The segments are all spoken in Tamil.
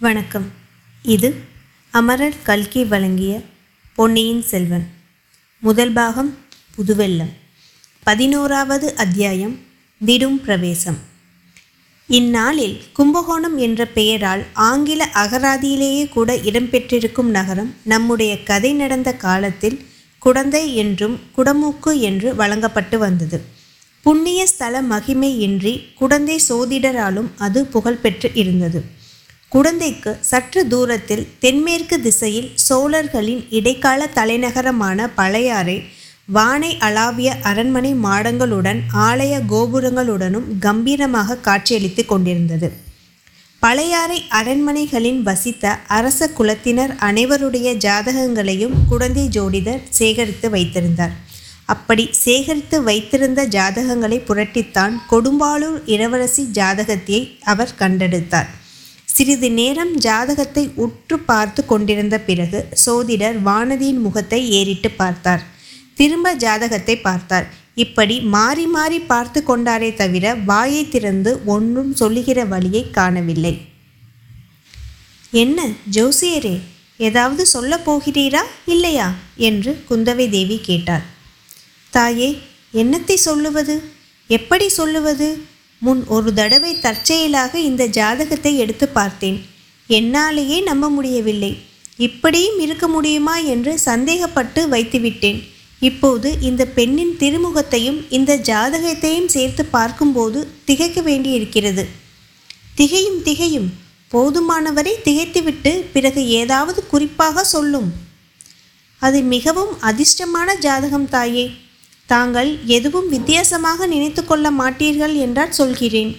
வணக்கம். இது அமரர் கல்கி வழங்கிய பொன்னியின் செல்வன். முதல் பாகம் புதுவெல்லம் பதினோராவது அத்தியாயம் திடும் பிரவேசம். இந்நாளில் கும்பகோணம் என்ற பெயரால் ஆங்கில அகராதியிலேயே கூட இடம்பெற்றிருக்கும் நகரம் நம்முடைய கதை நடந்த காலத்தில் குடந்தை என்றும் குடமூக்கு என்று வழங்கப்பட்டு வந்தது. புண்ணிய ஸ்தல மகிமையின்றி குடந்தை சோதிடராலும் அது புகழ்பெற்று இருந்தது. குடந்தைக்கு சற்று தூரத்தில் தென்மேற்கு திசையில் சோழர்களின் இடைக்கால தலைநகரமான பழையாறை வானை அளாவிய அரண்மனை மாடங்களுடன் ஆலய கோபுரங்களுடனும் கம்பீரமாக காட்சியளித்து கொண்டிருந்தது. பழையாறை அரண்மனைகளின் வசித்த அரச குலத்தினர் அனைவருடைய ஜாதகங்களையும் குழந்தை ஜோடிதர் சேகரித்து வைத்திருந்தார். அப்படி சேகரித்து வைத்திருந்த ஜாதகங்களை புரட்டித்தான் கொடும்பாளூர் இளவரசி ஜாதகத்தை அவர் கண்டெடுத்தார். சிறிது நேரம் ஜாதகத்தை உற்று பார்த்து கொண்டிருந்த பிறகு சோதிடர் வானதியின் முகத்தை ஏறிட்டு பார்த்தார். திரும்ப ஜாதகத்தை பார்த்தார். இப்படி மாறி மாறி பார்த்து கொண்டாரே தவிர வாயை திறந்து ஒன்றும் சொல்லுகிற வழியை காணவில்லை. என்ன ஜோசியரே ஏதாவது சொல்லப் போகிறீரா இல்லையா? என்று குந்தவை தேவி கேட்டார். தாயே என்னத்தை சொல்லுவது? எப்படி சொல்லுவது? முன் ஒரு தடவை தற்செயலாக இந்த ஜாதகத்தை எடுத்து பார்த்தேன். என்னாலேயே நம்ப முடியவில்லை. இப்படியும் இருக்க முடியுமா என்று சந்தேகப்பட்டு வைத்துவிட்டேன். இப்போது இந்த பெண்ணின் திருமுகத்தையும் இந்த ஜாதகத்தையும் சேர்த்து பார்க்கும்போது திகைக்க வேண்டியிருக்கிறது. திகையும் திகையும் போதுமானவரை திகைத்துவிட்டு பிறகு ஏதாவது குறிப்பாக சொல்லும். அது மிகவும் அதிர்ஷ்டமான ஜாதகம் தாயே. தாங்கள் எதுவும் வித்தியாசமாக நினைத்து கொள்ள மாட்டீர்கள் என்றால் சொல்கிறேன்.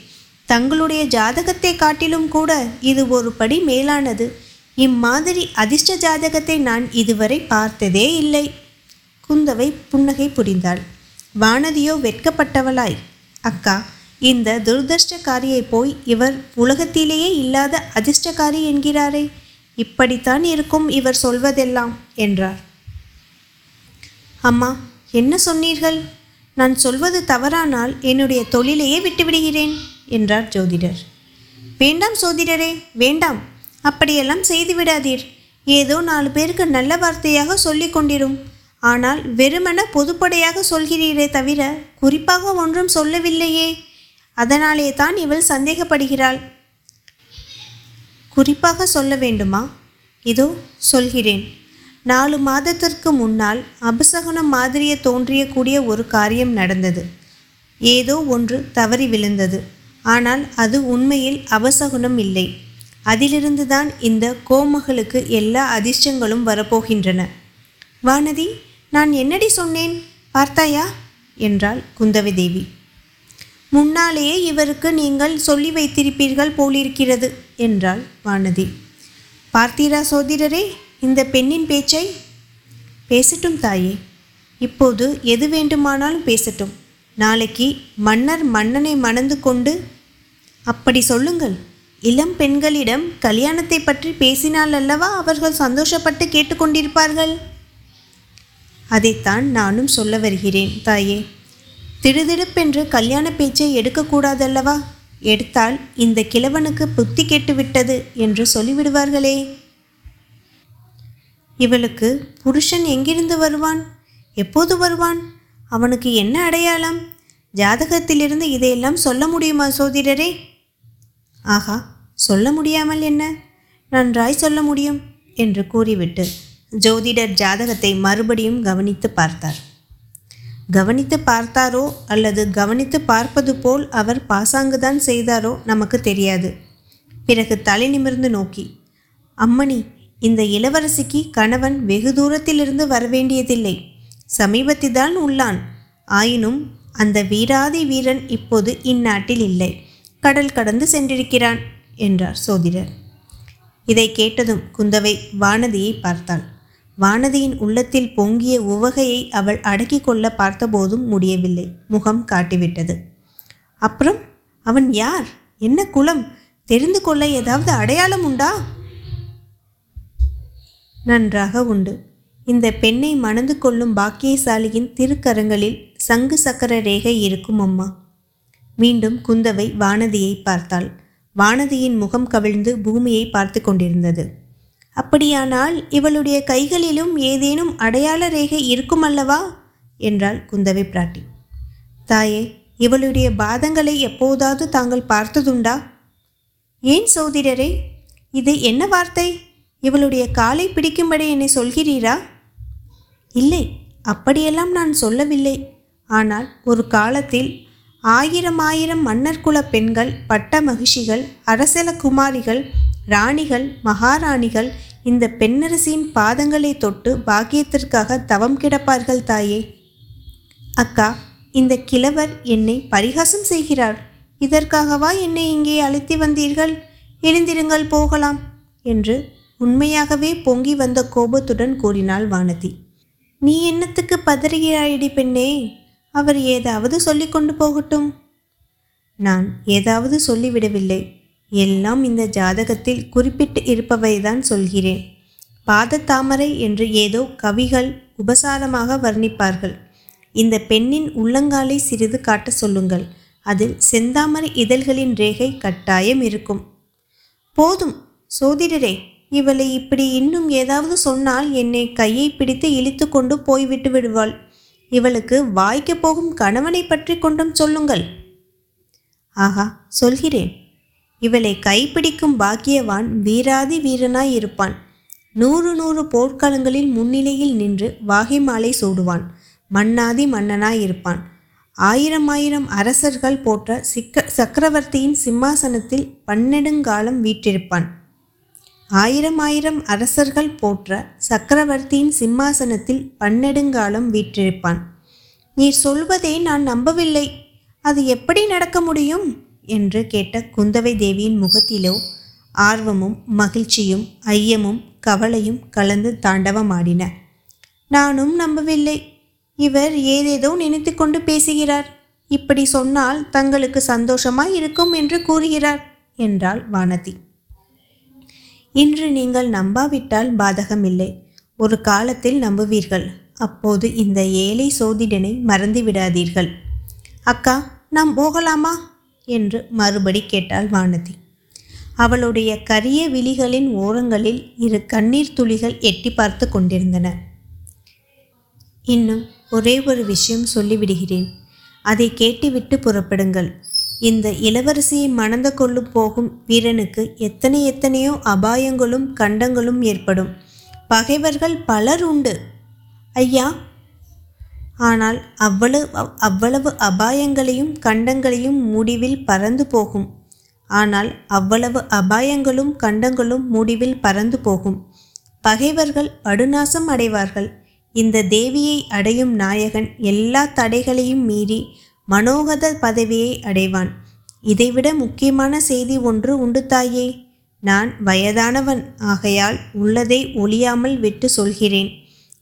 தங்களுடைய ஜாதகத்தை காட்டிலும் கூட இது ஒரு படி மேலானது. இம்மாதிரி அதிர்ஷ்ட ஜாதகத்தை நான் இதுவரை பார்த்ததே இல்லை. குந்தவை புன்னகை புரிந்தாள். வானதியோ வெட்கப்பட்டவளாய். அக்கா இந்த துரதிருஷ்டக்காரியை போய் இவர் உலகத்திலேயே இல்லாத அதிர்ஷ்டக்காரி என்கிறாரே. இப்படித்தான் இருக்கும் இவர் சொல்வதெல்லாம் என்றார். அம்மா என்ன சொன்னீர்கள்? நான் சொல்வது தவறானால் என்னுடைய தொழிலையே விட்டுவிடுகிறேன் என்றார் ஜோதிடர். வேண்டாம் சோதிடரே வேண்டாம். அப்படியெல்லாம் செய்துவிடாதீர் ஏதோ நாலு பேருக்கு நல்ல வார்த்தையாக சொல்லிக் கொண்டிரும். ஆனால் வெறுமன பொதுப்படையாக சொல்கிறீரே தவிர குறிப்பாக ஒன்றும் சொல்லவில்லையே. அதனாலே தான் இவள் சந்தேகப்படுகிறாள். குறிப்பாக சொல்ல வேண்டுமா? இதோ சொல்கிறேன். நாலு மாதத்திற்கு முன்னால் அபசகுனம் மாதிரியே தோன்றியக்கூடிய ஒரு காரியம் நடந்தது. ஏதோ ஒன்று தவறி விழுந்தது. ஆனால் அது உண்மையில் அபசகுனம் இல்லை. அதிலிருந்து தான் இந்த கோமகளுக்கு எல்லா அதிர்ஷ்டங்களும் வரப்போகின்றன. வானதி நான் என்னடி சொன்னேன்? பார்த்தாயா? என்றாள் குந்தவி தேவி. முன்னாலேயே இவருக்கு நீங்கள் சொல்லி வைத்திருப்பீர்கள் போலிருக்கிறது என்றாள் வானதி. பார்த்தீரா சோதிடரே? இந்த பெண்ணின் பேச்சை? பேசட்டும் தாயே. இப்போது எது வேண்டுமானாலும் பேசட்டும். நாளைக்கு மன்னர் மன்னனை மணந்து கொண்டு அப்படி சொல்லுங்கள். இளம் பெண்களிடம் கல்யாணத்தை பற்றி பேசினால் அல்லவா அவர்கள் சந்தோஷப்பட்டு கேட்டுக்கொண்டிருப்பார்கள் அதைத்தான் நானும் சொல்ல வருகிறேன் தாயே. திடுதிடுப்பென்று கல்யாண பேச்சை எடுக்கக்கூடாதல்லவா எடுத்தால் இந்த கிழவனுக்கு புத்தி கெட்டுவிட்டது என்று சொல்லிவிடுவார்களே. இவளுக்கு புருஷன் எங்கிருந்து வருவான்? எப்போது வருவான்? அவனுக்கு என்ன அடையாளம்? ஜாதகத்திலிருந்து இதையெல்லாம் சொல்ல முடியுமா சோதிடரே? ஆகா சொல்ல முடியாமல் என்ன? நன்றாய் சொல்ல முடியும் என்று கூறிவிட்டு ஜோதிடர் ஜாதகத்தை மறுபடியும் கவனித்து பார்த்தார். கவனித்து பார்த்தாரோ அல்லது கவனித்து பார்ப்பது போல் அவர் பாசாங்குதான் செய்தாரோ நமக்கு தெரியாது. பிறகு தலை நிமிர்ந்து நோக்கி அம்மணி இந்த இளவரசிக்கு கணவன் வெகு தூரத்திலிருந்து வரவேண்டியதில்லை. சமீபத்தில்தான் உள்ளான். ஆயினும் அந்த வீராதி வீரன் இப்போது இந்நாட்டில் இல்லை. கடல் கடந்து சென்றிருக்கிறான் என்றார் சோதிடர். இதை கேட்டதும் குந்தவை வானதியை பார்த்தாள். வானதியின் உள்ளத்தில் பொங்கிய உவகையை அவள் அடக்கி கொள்ள பார்த்தபோதும் முடியவில்லை. முகம் காட்டிவிட்டது. அப்புறம் அவன் யார்? என்ன குலம் தெரிந்து கொள்ள ஏதாவது அடையாளம் உண்டா? நன்றாக உண்டு. இந்த பெண்ணை மணந்து கொள்ளும் பாக்கியசாலியின் திருக்கரங்களில் சங்கு சக்கர ரேகை இருக்கும் அம்மா. மீண்டும் குந்தவை வானதியை பார்த்தாள். வானதியின் முகம் கவிழ்ந்து பூமியை பார்த்து கொண்டிருந்தது. அப்படியானால் இவளுடைய கைகளிலும் ஏதேனும் அடையாள ரேகை இருக்குமல்லவா? என்றாள் குந்தவை பிராட்டி. தாயே இவளுடைய பாதங்களை எப்போதாவது தாங்கள் பார்த்ததுண்டா? ஏன் சோதிடரே இது என்ன வார்த்தை? இவளுடைய காலை பிடிக்கும்படி என்னை சொல்கிறீரா? இல்லை அப்படியெல்லாம் நான் சொல்லவில்லை. ஆனால் ஒரு காலத்தில் ஆயிரம் ஆயிரம் மன்னர் குல பெண்கள் பட்ட மகிழ்ச்சிகள் அரசல குமாரிகள் ராணிகள் மகாராணிகள் இந்த பெண்ணரசியின் பாதங்களை தொட்டு பாக்கியத்திற்காக தவம் கிடப்பார்கள் தாயே. அக்கா இந்த கிழவர் என்னை பரிகாசம் செய்கிறார். இதற்காகவா என்னை இங்கே அழைத்து வந்தீர்கள்? எழுந்திருங்கள் போகலாம் என்று உண்மையாகவே பொங்கி வந்த கோபத்துடன் கூறினாள் வானதி. நீ என்னத்துக்கு பதறுகிறாயடி பெண்ணே? அவர் ஏதாவது சொல்லி கொண்டு போகட்டும். நான் ஏதாவது சொல்லிவிடவில்லை. எல்லாம் இந்த ஜாதகத்தில் குறிப்பிட்டு இருப்பவைதான் சொல்கிறேன். பாத தாமரை என்று ஏதோ கவிகள் உபசாரமாக வர்ணிப்பார்கள். இந்த பெண்ணின் உள்ளங்காலை சிறிது காட்ட சொல்லுங்கள். அதில் செந்தாமரை இதழ்களின் ரேகை கட்டாயம் இருக்கும். போதும் சோதிடரே. இவளை இப்படி இன்னும் ஏதாவது சொன்னால் என்னை கையை பிடித்து இழுத்து கொண்டு போய்விட்டு விடுவாள். இவளுக்கு வாய்க்க போகும் கணவனை பற்றி கொண்டும் சொல்லுங்கள். ஆகா சொல்கிறேன். இவளை கைப்பிடிக்கும் பாக்கியவான் வீராதி வீரனாய் இருப்பான். நூறு நூறு போர்க்களங்களில் முன்னிலையில் நின்று வாகை மாலை சூடுவான். மன்னாதி மன்னனாய் இருப்பான். ஆயிரம் ஆயிரம் அரசர்கள் போற்ற சிக்க சக்கரவர்த்தியின் சிம்மாசனத்தில் பன்னெடுங்காலம் வீற்றிருப்பான். ஆயிரம் ஆயிரம் அரசர்கள் போற்ற சக்கரவர்த்தியின் சிம்மாசனத்தில் பன்னெடுங்காலம் வீற்றிருப்பான். நீர் சொல்வதை நான் நம்பவில்லை. அது எப்படி நடக்க முடியும்? என்று கேட்ட குந்தவை தேவியின் முகத்திலோ ஆர்வமும் மகிழ்ச்சியும் ஐயமும் கவலையும் கலந்து தாண்டவமாடின. நானும் நம்பவில்லை. இவர் ஏதேதோ நினைத்து கொண்டு பேசுகிறார். இப்படி சொன்னால் தங்களுக்கு சந்தோஷமாய் இருக்கும் என்று கூறுகிறார் என்றாள் வானதி. இன்று நீங்கள் நம்பாவிட்டால் பாதகமில்லை. ஒரு காலத்தில் நம்புவீர்கள். அப்போது இந்த ஏழை சோதிடனை மறந்து விடாதீர்கள் அக்கா நாம் போகலாமா? என்று மறுபடி கேட்டாள் வானதி. அவளுடைய கரிய விழிகளின் ஓரங்களில் இரு கண்ணீர் துளிகள் எட்டி பார்த்து கொண்டிருந்தன. இன்னும் ஒரே ஒரு விஷயம் சொல்லிவிடுகிறேன். அதை கேட்டுவிட்டு புறப்படுங்கள். இந்த இளவரசியை மணந்து கொள்ளு போகும் வீரனுக்கு எத்தனை எத்தனையோ அபாயங்களும் கண்டங்களும் ஏற்படும். பகைவர்கள் பலர் உண்டு. ஐயா. ஆனால் அவ்வளவு அவ்வளவு அபாயங்களையும் கண்டங்களையும் முடிவில் பறந்து போகும். ஆனால் அவ்வளவு அபாயங்களும் கண்டங்களும் முடிவில் பறந்து போகும். பகைவர்கள் படுநாசம் அடைவார்கள். இந்த தேவியை அடையும் நாயகன் எல்லா தடைகளையும் மீறி மனோகத பதவியை அடைவான். இதைவிட முக்கியமான செய்தி ஒன்று உண்டு தாயே. நான் வயதானவன் ஆகையால் உள்ளதை ஒளியாமல் விட்டு சொல்கிறேன்.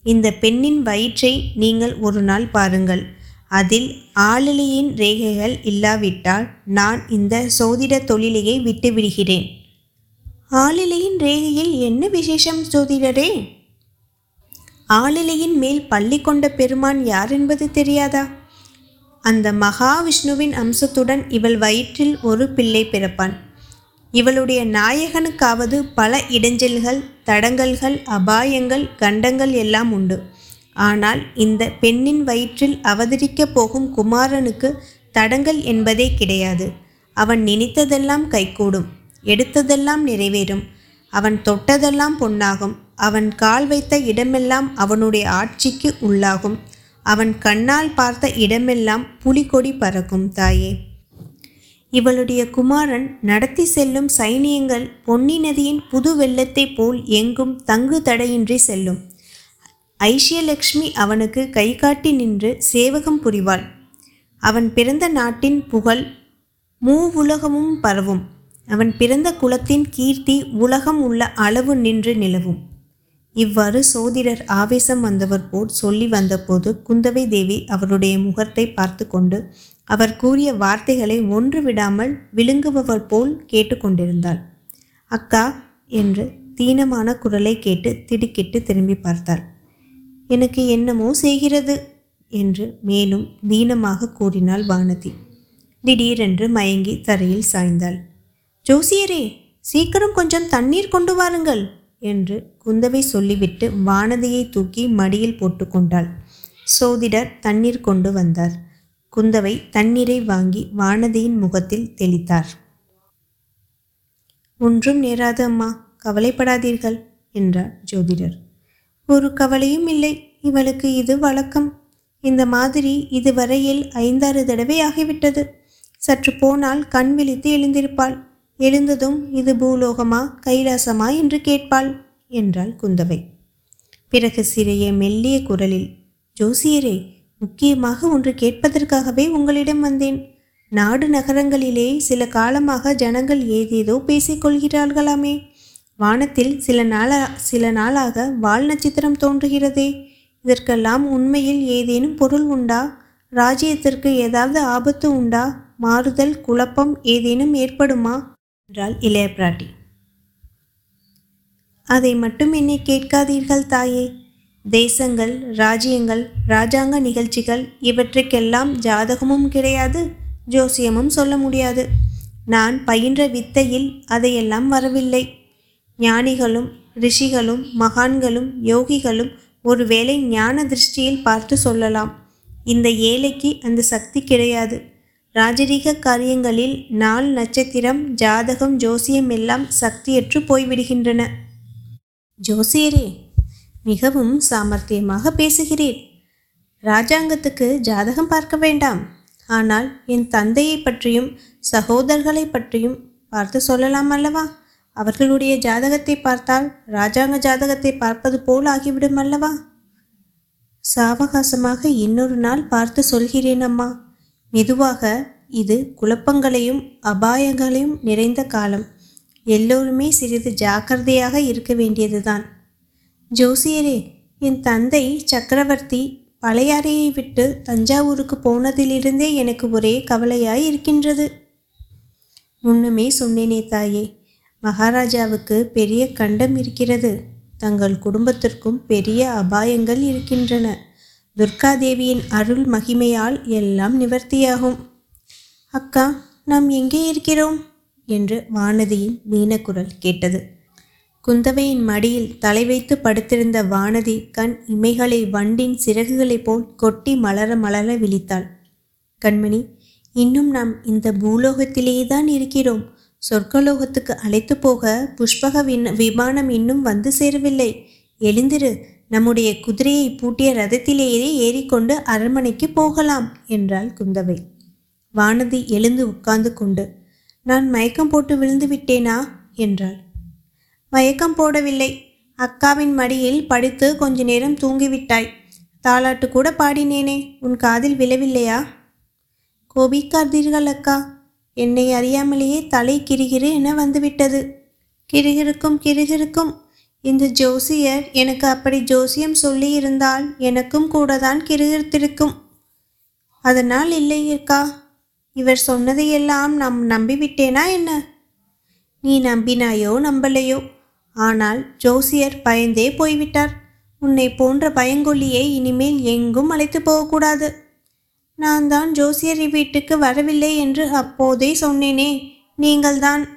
இந்த பெண்ணின் வயிற்றை நீங்கள் ஒரு நாள் பாருங்கள். அதில் ஆளிலியின் ரேகைகள் இல்லாவிட்டால் நான் இந்த சோதிட தொழிலையை விட்டுவிடுகிறேன் ஆளிலையின் ரேகையில் என்ன விசேஷம் சோதிடரே? ஆளிலையின் மேல் பள்ளி கொண்ட பெருமான் யார் என்பது தெரியாதா? அந்த மகாவிஷ்ணுவின் அம்சத்துடன் இவள் வயிற்றில் ஒரு பிள்ளை பிறப்பான். இவளுடைய நாயகனுக்காவது பல இடைஞ்சல்கள் தடங்கல்கள் அபாயங்கள் கண்டங்கள் எல்லாம் உண்டு. ஆனால் இந்த பெண்ணின் வயிற்றில் அவதரிக்கப் போகும் குமாரனுக்கு தடங்கல் என்பதே கிடையாது. அவன் நினைத்ததெல்லாம் கைகூடும் எடுத்ததெல்லாம் நிறைவேறும். அவன் தொட்டதெல்லாம் பொன்னாகும் அவன் கால் வைத்த இடமெல்லாம் அவனுடைய ஆட்சிக்கு உள்ளாகும். அவன் கண்ணால் பார்த்த இடமெல்லாம் புலிகொடி பறக்கும் தாயே. இவளுடைய குமாரன் நடத்தி செல்லும் சைனியங்கள் பொன்னி நதியின் புது வெள்ளத்தைப் போல் எங்கும் தங்கு தடையின்றி செல்லும். ஐஷ்யலக்ஷ்மி அவனுக்கு கை காட்டி நின்று சேவகம் புரிவாள். அவன் பிறந்த நாட்டின் புகழ் மூவுலகமும் பரவும். அவன் பிறந்த குலத்தின் கீர்த்தி உலகம் உள்ள அளவு நின்று நிலவும். இவ்வாறு சோதிடர் ஆவேசம் வந்தவர் போல் சொல்லி வந்தபோது குந்தவை தேவி அவருடைய முகத்தை பார்த்து கொண்டு அவர் கூறிய வார்த்தைகளை ஒன்று விடாமல் விழுங்குபவர் போல் கேட்டுக்கொண்டிருந்தாள் அக்கா என்று தீனமான குரலை கேட்டு திடுக்கிட்டு திரும்பி பார்த்தாள். எனக்கு என்னமோ செய்கிறது என்று மேலும் தீனமாக கூறினாள் வானதி. திடீரென்று மயங்கி தரையில் சாய்ந்தாள். ஜோசியரே சீக்கிரம் கொஞ்சம் தண்ணீர் கொண்டு வாருங்கள். என்று குந்தவை சொல்லிவிட்டு வானதியை தூக்கி மடியில் போட்டுக்கொண்டாள் சோதிடர் தண்ணீர் கொண்டு வந்தார். குந்தவை தண்ணீரை வாங்கி வானதியின் முகத்தில் தெளித்தார். ஒன்றும் நேராது அம்மா கவலைப்படாதீர்கள் என்றார் ஜோதிடர். ஒரு கவலையும் இல்லை இவளுக்கு இது வழக்கம். இந்த மாதிரி இதுவரையில் ஐந்தாறு தடவை ஆகிவிட்டது. சற்று போனால் கண் விழித்து எழுந்திருப்பாள். எழுந்ததும் இது பூலோகமா கைலாசமா என்று கேட்பாள் என்றாள் குந்தவை. பிறகு சிறிய மெல்லிய குரலில் ஜோசியரே முக்கியமாக ஒன்று கேட்பதற்காகவே உங்களிடம் வந்தேன். நாடு நகரங்களிலே சில காலமாக ஜனங்கள் ஏதேதோ பேசிக்கொள்கிறார்களாமே வானத்தில் சில நாளா சில நாளாக வால் நட்சத்திரம் தோன்றுகிறதே. இதற்கெல்லாம் உண்மையில் ஏதேனும் பொருள் உண்டா? ராஜ்யத்திற்கு ஏதாவது ஆபத்து உண்டா? மாறுதல் குழப்பம் ஏதேனும் ஏற்படுமா? என்றாள் இளைய பிராட்டி. அதை மட்டும் என்னை கேட்காதீர்கள் தாயே. தேசங்கள் ராஜ்யங்கள் ராஜாங்க நிகழ்ச்சிகள் இவற்றுக்கெல்லாம் ஜாதகமும் கிடையாது ஜோசியமும் சொல்ல முடியாது. நான் பயின்ற வித்தையில் அதையெல்லாம் வரவில்லை. ஞானிகளும் ரிஷிகளும் மகான்களும் யோகிகளும் ஒருவேளை ஞான திருஷ்டியில் பார்த்து சொல்லலாம். இந்த ஏழைக்கு அந்த சக்தி கிடையாது. ராஜரீக காரியங்களில் நாள் நட்சத்திரம் ஜாதகம் ஜோசியம் எல்லாம் சக்தியற்று போய்விடுகின்றன. ஜோசியரே மிகவும் சாமர்த்தியமாக பேசுகிறீர். ராஜாங்கத்துக்கு ஜாதகம் பார்க்க வேண்டாம். ஆனால் என் தந்தையை பற்றியும் சகோதரர்களை பற்றியும் பார்த்து சொல்லலாம் அல்லவா? அவர்களுடைய ஜாதகத்தை பார்த்தால் ராஜாங்க ஜாதகத்தை பார்ப்பது போல் ஆகிவிடும் அல்லவா? சாவகாசமாக இன்னொரு நாள் பார்த்து சொல்கிறேன் அம்மா. மெதுவாக இது குழப்பங்களையும் அபாயங்களையும் நிறைந்த காலம். எல்லோருமே சிறிது ஜாக்கிரதையாக இருக்க வேண்டியதுதான். ஜோசியரே என் தந்தை சக்கரவர்த்தி பழையாறையை விட்டு தஞ்சாவூருக்கு போனதிலிருந்தே எனக்கு ஒரே கவலையாய் இருக்கின்றது. முன்னுமே சொன்னேனே தாயே மகாராஜாவுக்கு பெரிய கண்டம் இருக்கிறது. தங்கள் குடும்பத்திற்கும் பெரிய அபாயங்கள் இருக்கின்றன. துர்காதேவியின் அருள் மகிமையால் எல்லாம் நிவர்த்தியாகும். அக்கா நாம் எங்கே இருக்கிறோம்? என்று வானதியின் மீனக்குரல் கேட்டது. குந்தவையின் மடியில் தலை வைத்து படுத்திருந்த வானதி கண் இமைகளை வண்டின் சிறகுகளைப் போல் கொட்டி மலர மலர விழித்தாள். கண்மணி இன்னும் நாம் இந்த பூலோகத்திலேயே தான் இருக்கிறோம். சொர்க்கலோகத்துக்கு அழைத்து போக புஷ்பக விண் விமானம் இன்னும் வந்து சேரவில்லை. எழுந்திரு நம்முடைய குதிரையை பூட்டிய ரதத்திலேயே ஏறிக்கொண்டு அரண்மனைக்கு போகலாம் என்றாள் குந்தவை. வானதி எழுந்து உட்கார்ந்து கொண்டு நான் மயக்கம் போட்டு விழுந்து விட்டேனா? என்றாள். மயக்கம் போடவில்லை. அக்காவின் மடியில் படுத்து கொஞ்ச நேரம் தூங்கிவிட்டாய். தாளாட்டு கூட பாடினேனே. உன் காதில் விழவில்லையா? கோபிக்காதீர்கள் அக்கா. என்னை அறியாமலேயே தலை கிரிகிரு என வந்துவிட்டது. கிருகிருக்கும் கிருகிருக்கும். இந்த ஜோசியர் எனக்கு அப்படி ஜோசியம் சொல்லியிருந்தால் எனக்கும் கூட தான் கிருகிருத்திருக்கும். அதனால் இல்லை இருக்கா இவர் சொன்னதையெல்லாம் நாம் நம்பிவிட்டேனா என்ன? நீ நம்பினாயோ நம்பலையோ. ஆனால் ஜோசியர் பயந்தே போய்விட்டார். உன்னை போன்ற பயங்கொல்லியை இனிமேல் எங்கும் அழைத்து போகக்கூடாது. நான் தான் ஜோசியர் வீட்டுக்கு வரவில்லை என்று அப்போதே சொன்னேனே. நீங்கள்தான்.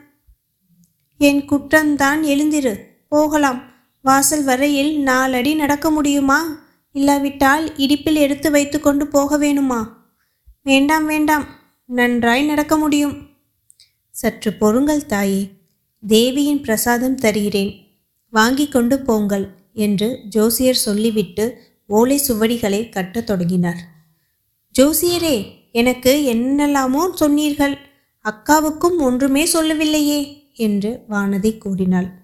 என் குற்றம்தான் எழுந்திரு. போகலாம். வாசல் வரையில் நாலடி நடக்க முடியுமா? இல்லாவிட்டால் இடிப்பில் எடுத்து வைத்து கொண்டு போக வேணுமா? வேண்டாம் வேண்டாம். நன்றாய் நடக்க முடியும். சற்று பொறுங்கள் தாயே. தேவியின் பிரசாதம் தருகிறேன். வாங்கி கொண்டு போங்கள் என்று ஜோசியர் சொல்லிவிட்டு ஓலை சுவடிகளை கட்டத் தொடங்கினார். ஜோசியரே எனக்கு என்னெல்லாமோ சொன்னீர்கள். அக்காவுக்கும் ஒன்றுமே சொல்லவில்லையே என்று வானதி கூறினாள்.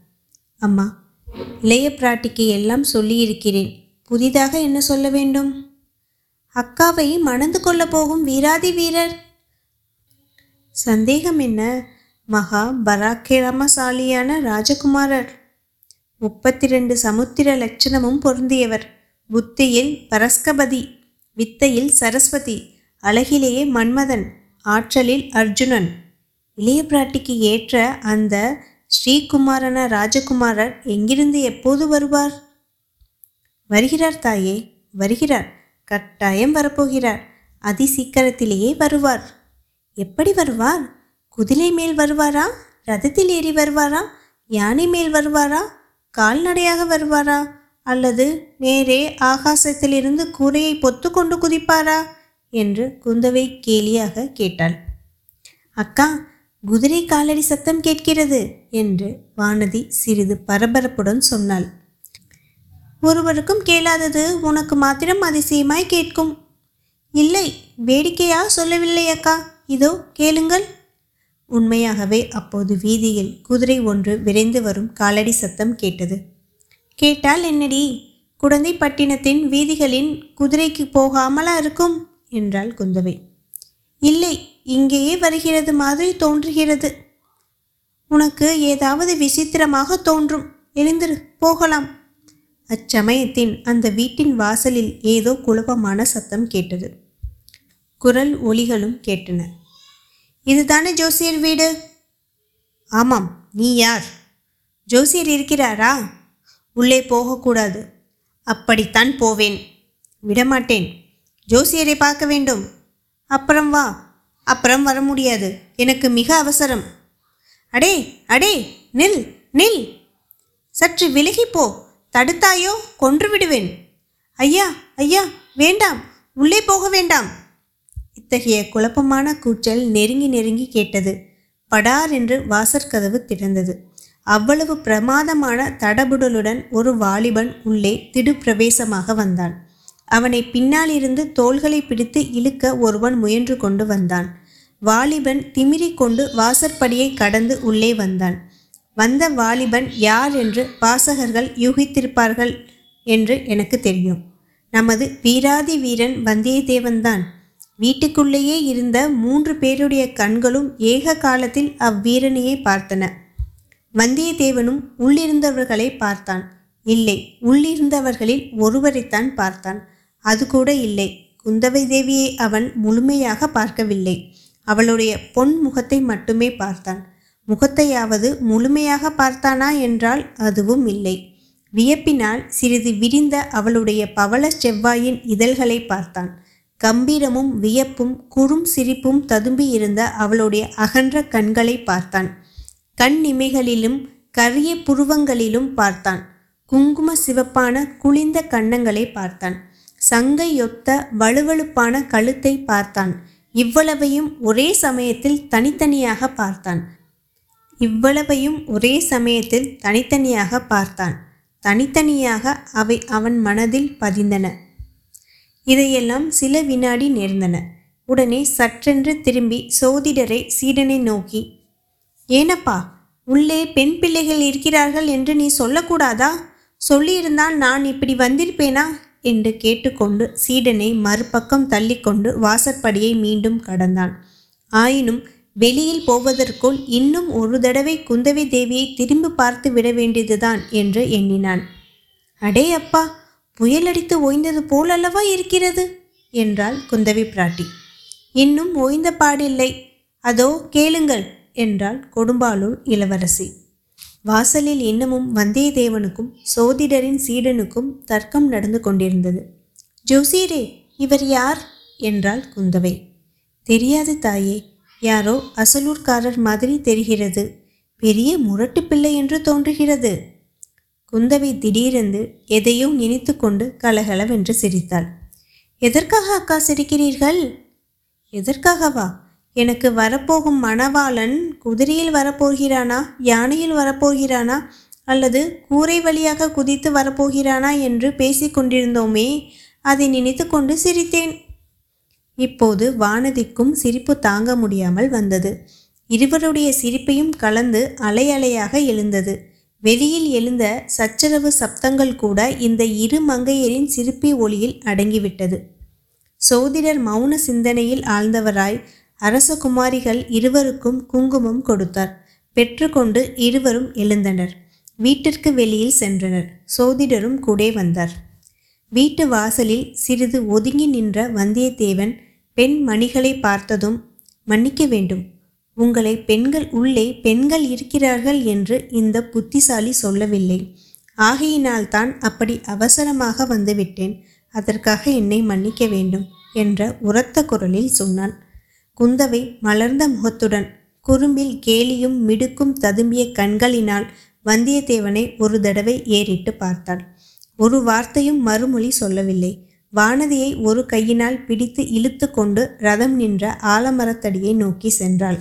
அம்மா இளைய பிராட்டிக்கு எல்லாம் சொல்லியிருக்கிறேன். புதிதாக என்ன சொல்ல வேண்டும்? அக்காவை மணந்து கொள்ளப் போகும் வீராதி வீரர். சந்தேகம் என்ன? மகா பராக்கிரமசாலியான ராஜகுமாரர். முப்பத்தி ரெண்டு சமுத்திர லட்சணமும் பொருந்தியவர். புத்தியில் பரஸ்கபதி வித்தையில் சரஸ்வதி அழகிலேயே மன்மதன் ஆற்றலில் அர்ஜுனன். இளைய பிராட்டிக்கு ஏற்ற அந்த ஸ்ரீகுமாரன ராஜகுமாரர் எங்கிருந்து எப்போது வருவார்? வருகிறார் தாயே வருகிறார். கட்டாயம் வரப்போகிறார். அதி சீக்கிரத்திலேயே வருவார். எப்படி வருவார்? குதிரை மேல் வருவாரா? ரதத்தில் ஏறி வருவாரா? யானை மேல் வருவாரா? கால்நடையாக வருவாரா? அல்லது நேரே ஆகாசத்திலிருந்து கூரையை பொத்து கொண்டு குதிப்பாரா? என்று குந்தவை கேலியாக கேட்டாள். அக்கா குதிரை காலடி சத்தம் கேட்கிறது என்று வானதி சிறிது பரபரப்புடன் சொன்னாள். ஒருவருக்கும் கேளாதது உனக்கு மாத்திரம் அதிசயமாய் கேட்கும். இல்லை வேடிக்கையா சொல்லவில்லை அக்கா. இதோ கேளுங்கள். உண்மையாகவே அப்போது வீதியில் குதிரை ஒன்று விரைந்து வரும் காலடி சத்தம் கேட்டது. கேட்டால் என்னடி குழந்தை பட்டினத்தின் வீதிகளின் குதிரைக்கு போகாமலா இருக்கும்? என்றாள் குந்தவை. இல்லை இங்கேயே வருகிறது மாதிரி தோன்றுகிறது. உனக்கு ஏதாவது விசித்திரமாக தோன்றும். எழுந்திரு போகலாம். அச்சமயத்தின் அந்த வீட்டின் வாசலில் ஏதோ குழப்பமான சத்தம் கேட்டது. குரல் ஒலிகளும் கேட்டன. இதுதானே ஜோசியர் வீடு? ஆமாம் நீ யார்? ஜோசியர் இருக்கிறாரா? உள்ளே போகக்கூடாது. அப்படித்தான் போவேன். விடமாட்டேன். ஜோசியரை பார்க்க வேண்டும். அப்புறம் வா. அப்புறம் வர முடியாது. எனக்கு மிக அவசரம். அடே அடே நில் நில். சற்று விலகி போ. தடுத்தாயோ? கொன்று விடுவேன். ஐயா ஐயா வேண்டாம். உள்ளே போக வேண்டாம். இத்தகைய குழப்பமான கூச்சல் நெருங்கி நெருங்கி கேட்டது. படார் என்று வாசற்கதவு திறந்தது. அவ்வளவு பிரமாதமான தடபுடலுடன் ஒரு வாலிபன் உள்ளே திடுப்பிரவேசமாக வந்தான். அவனை பின்னாலிருந்து தோள்களை பிடித்து இழுக்க ஒருவன் முயன்று கொண்டு வந்தான். வாலிபன் திமிரிக் கொண்டு வாசற்படியை கடந்து உள்ளே வந்தான். வந்த வாலிபன் யார் என்று வாசகர்கள் யூகித்திருப்பார்கள் என்று எனக்கு தெரியும். நமது வீராதி வீரன் வந்தியத்தேவன்தான். வீட்டுக்குள்ளேயே இருந்த மூன்று பேருடைய கண்களும் ஏக காலத்தில் அவ்வீரனையே பார்த்தன. வந்தியத்தேவனும் உள்ளிருந்தவர்களை பார்த்தான். இல்லை உள்ளிருந்தவர்களில் ஒருவரைத்தான் பார்த்தான். அது கூட இல்லை. குந்தவை தேவியை அவன் முழுமையாக பார்க்கவில்லை. அவளுடைய பொன் முகத்தை மட்டுமே பார்த்தான். முகத்தையாவது முழுமையாக பார்த்தானா என்றால் அதுவும் இல்லை. வியப்பினால் சிறிது விரிந்த அவளுடைய பவள செவ்வாயின் இதழ்களை பார்த்தான். கம்பீரமும் வியப்பும் குறும் சிரிப்பும் ததும்பி இருந்த அவளுடைய அகன்ற கண்களை பார்த்தான். கண் இமைகளிலும் கரிய புருவங்களிலும் பார்த்தான். குங்கும சிவப்பான குளிந்த கன்னங்களை பார்த்தான். சங்கையொத்த வழுவழுப்பான கழுத்தை பார்த்தான். இவ்வளவையும் ஒரே சமயத்தில் தனித்தனியாக பார்த்தான். இவ்வளவையும் ஒரே சமயத்தில் தனித்தனியாக பார்த்தான். தனித்தனியாக அவை அவன் மனதில் பதிந்தன. இதையெல்லாம் சில வினாடி நேர்ந்தன. உடனே சற்றென்று திரும்பி சோதிடரை சீடனை நோக்கி ஏனப்பா உள்ளே பெண் பிள்ளைகள் இருக்கிறார்கள் என்று நீ சொல்லக்கூடாதா? சொல்லியிருந்தால் நான் இப்படி வந்திருப்பேனா? என்று கேட்டுக்கொண்டு சீடனை மறுபக்கம் தள்ளிக்கொண்டு வாசற்படியை மீண்டும் கடந்தான். ஆயினும் வெளியில் போவதற்குள் இன்னும் ஒரு தடவை குந்தவி தேவியை திரும்பி பார்த்து விட வேண்டியதுதான் என்று எண்ணினான். அடே அப்பா புயலடித்து ஓய்ந்தது போலல்லவா இருக்கிறது? என்றாள் குந்தவி பிராட்டி. இன்னும் ஓய்ந்த பாடில்லை. அதோ கேளுங்கள் என்றாள் கொடும்பாலூர் இளவரசி. வாசலில் இன்னமும் வந்தியத்தேவனுக்கும் சோதிடரின் சீடனுக்கும் தர்க்கம் நடந்து கொண்டிருந்தது. ஜோசியரே இவர் யார்? என்றாள் குந்தவை. தெரியாது தாயே யாரோ அசலூர்காரர் மாதிரி தெரிகிறது. பெரிய முரட்டு பிள்ளை என்று தோன்றுகிறது. குந்தவை திடீரென்று எதையோ நினைத்து கொண்டு கலகலவென்று சிரித்தாள். எதற்காக அக்கா சிரிக்கிறீர்கள்? எதற்காகவா? எனக்கு வரப்போகும் மணவாளன் குதிரையில் வரப்போகிறானா? யானையில் வரப்போகிறானா? அல்லது கூரை வழியாக குதித்து வரப்போகிறானா என்று பேசிக்கொண்டிருந்தோமே அதை நினைத்து கொண்டு சிரித்தேன். இப்போது வானதிக்கும் சிரிப்பு தாங்க முடியாமல் வந்தது. இருவருடைய சிரிப்பையும் கலந்து அலை அலையாக எழுந்தது. வெளியில் எழுந்த சச்சரவு சப்தங்கள் கூட இந்த இரு மங்கையரின் சிரிப்பி ஒளியில் அடங்கிவிட்டது. சோதிடர் மௌன சிந்தனையில் ஆழ்ந்தவராய் அரச குமாரிகள் இருவருக்கும் குங்குமம் கொடுத்தார். பெற்றுக்கொண்டு இருவரும் எழுந்தனர். வீட்டிற்கு வெளியில் சென்றனர். சோதிடரும் கூட வந்தார். வீட்டு வாசலில் சிறிது ஒதுங்கி நின்ற வந்தியத்தேவன் பெண் மணிகளை பார்த்ததும் மன்னிக்க வேண்டும். உங்களை பெண்கள் உள்ளே பெண்கள் இருக்கிறார்கள் என்று இந்த புத்திசாலி சொல்லவில்லை. ஆகையினால்தான் அப்படி அவசரமாக வந்துவிட்டேன் அதற்காக என்னை மன்னிக்க வேண்டும் என்ற உரத்த குரலில் சொன்னான். குந்தவை மலர்ந்த முகத்துடன் குறும்பில் கேலியும் மிடுக்கும் ததும்பிய கண்களினால் வந்தியத்தேவனை ஒரு தடவை ஏறிட்டு பார்த்தாள். ஒரு வார்த்தையும் மறுமொழி சொல்லவில்லை. வானதியை ஒரு கையினால் பிடித்து இழுத்து கொண்டு ரதம் நின்ற ஆலமரத்தடியை நோக்கி சென்றாள்.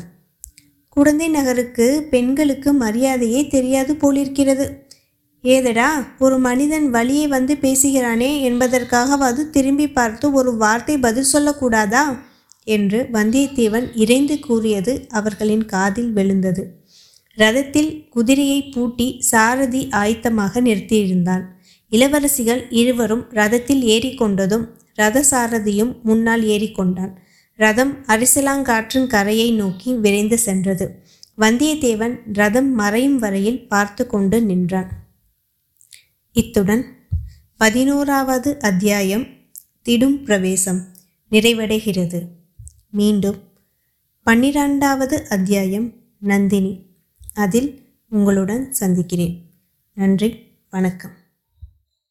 குடந்தை நகருக்கு பெண்களுக்கு மரியாதையே தெரியாது போலிருக்கிறது. ஏதடா ஒரு மனிதன் வழியே வந்து பேசுகிறானே என்பதற்காகவாது திரும்பி பார்த்து ஒரு வார்த்தை பதில் சொல்லக்கூடாதா? என்று வந்தியத்தேவன் இறைந்து கூறியது அவர்களின் காதில் விழுந்தது. ரதத்தில் குதிரையை பூட்டி சாரதி ஆயத்தமாக நிறுத்தியிருந்தான். இளவரசிகள் இருவரும் ரதத்தில் ஏறிக்கொண்டதும் ரத சாரதியும் முன்னால் ஏறிக்கொண்டான். ரதம் அரிசலாங்காற்றின் கரையை நோக்கி விரைந்து சென்றது. வந்தியத்தேவன் ரதம் மறையும் வரையில் பார்த்து கொண்டு நின்றான். இத்துடன் பதினோராவது அத்தியாயம் திடும் பிரவேசம் நிறைவடைகிறது. மீண்டும் பன்னிரெண்டாவது அத்தியாயம் நந்தினி. அதில் உங்களுடன் சந்திக்கிறேன். நன்றி வணக்கம்.